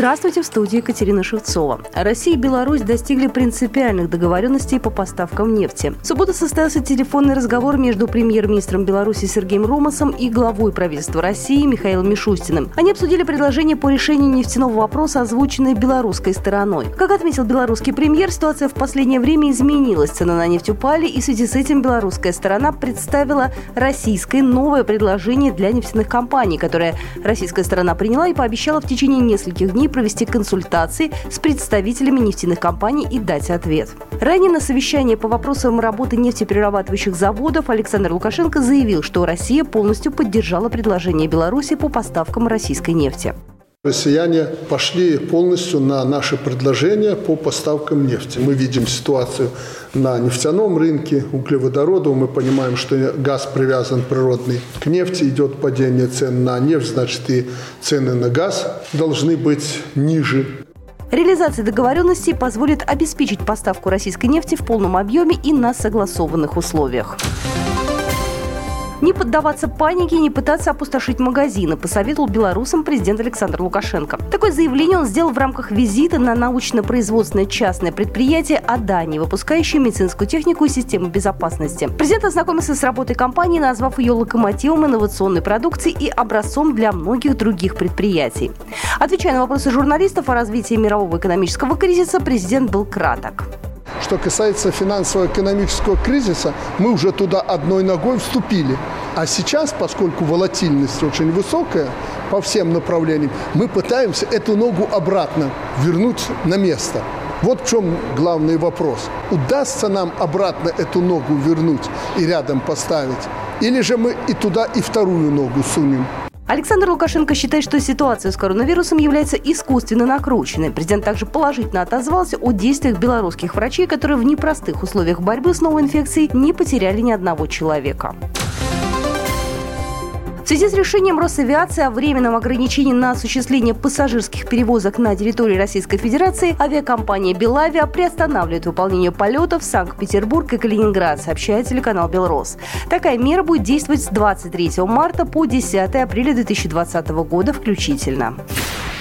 Здравствуйте, в студии Екатерина Шевцова. Россия и Беларусь достигли принципиальных договоренностей по поставкам нефти. В субботу состоялся телефонный разговор между премьер-министром Беларуси Сергеем Ромасом и главой правительства России Михаилом Мишустиным. Они обсудили предложение по решению нефтяного вопроса, озвученное белорусской стороной. Как отметил белорусский премьер, ситуация в последнее время изменилась. Цены на нефть упали, и в связи с этим белорусская сторона представила российское новое предложение для нефтяных компаний, которое российская сторона приняла и пообещала в течение нескольких дней провести консультации с представителями нефтяных компаний и дать ответ. Ранее на совещании по вопросам работы нефтеперерабатывающих заводов Александр Лукашенко заявил, что Россия полностью поддержала предложение Беларуси по поставкам российской нефти. Россияне пошли полностью на наши предложения по поставкам нефти. Мы видим ситуацию на нефтяном рынке, углеводородов. Мы понимаем, что газ привязан природный к нефти, идет падение цен на нефть, значит и цены на газ должны быть ниже. Реализация договоренностей позволит обеспечить поставку российской нефти в полном объеме и на согласованных условиях. Не поддаваться панике и не пытаться опустошить магазины, посоветовал белорусам президент Александр Лукашенко. Такое заявление он сделал в рамках визита на научно-производственное частное предприятие «Адани», выпускающее медицинскую технику и систему безопасности. Президент ознакомился с работой компании, назвав ее локомотивом инновационной продукции и образцом для многих других предприятий. Отвечая на вопросы журналистов о развитии мирового экономического кризиса, президент был краток. Что касается финансово-экономического кризиса, мы уже туда одной ногой вступили. А сейчас, поскольку волатильность очень высокая по всем направлениям, мы пытаемся эту ногу обратно вернуть на место. Вот в чем главный вопрос. Удастся нам обратно эту ногу вернуть и рядом поставить? Или же мы и туда, и вторую ногу сунем? Александр Лукашенко считает, что ситуация с коронавирусом является искусственно накрученной. Президент также положительно отозвался о действиях белорусских врачей, которые в непростых условиях борьбы с новой инфекцией не потеряли ни одного человека связи с решением Росавиации о временном ограничении на осуществление пассажирских перевозок на территории Российской Федерации авиакомпания «Белавиа» приостанавливает выполнение полетов в Санкт-Петербург и Калининград, сообщает телеканал «Белрос». Такая мера будет действовать с 23 марта по 10 апреля 2020 года включительно.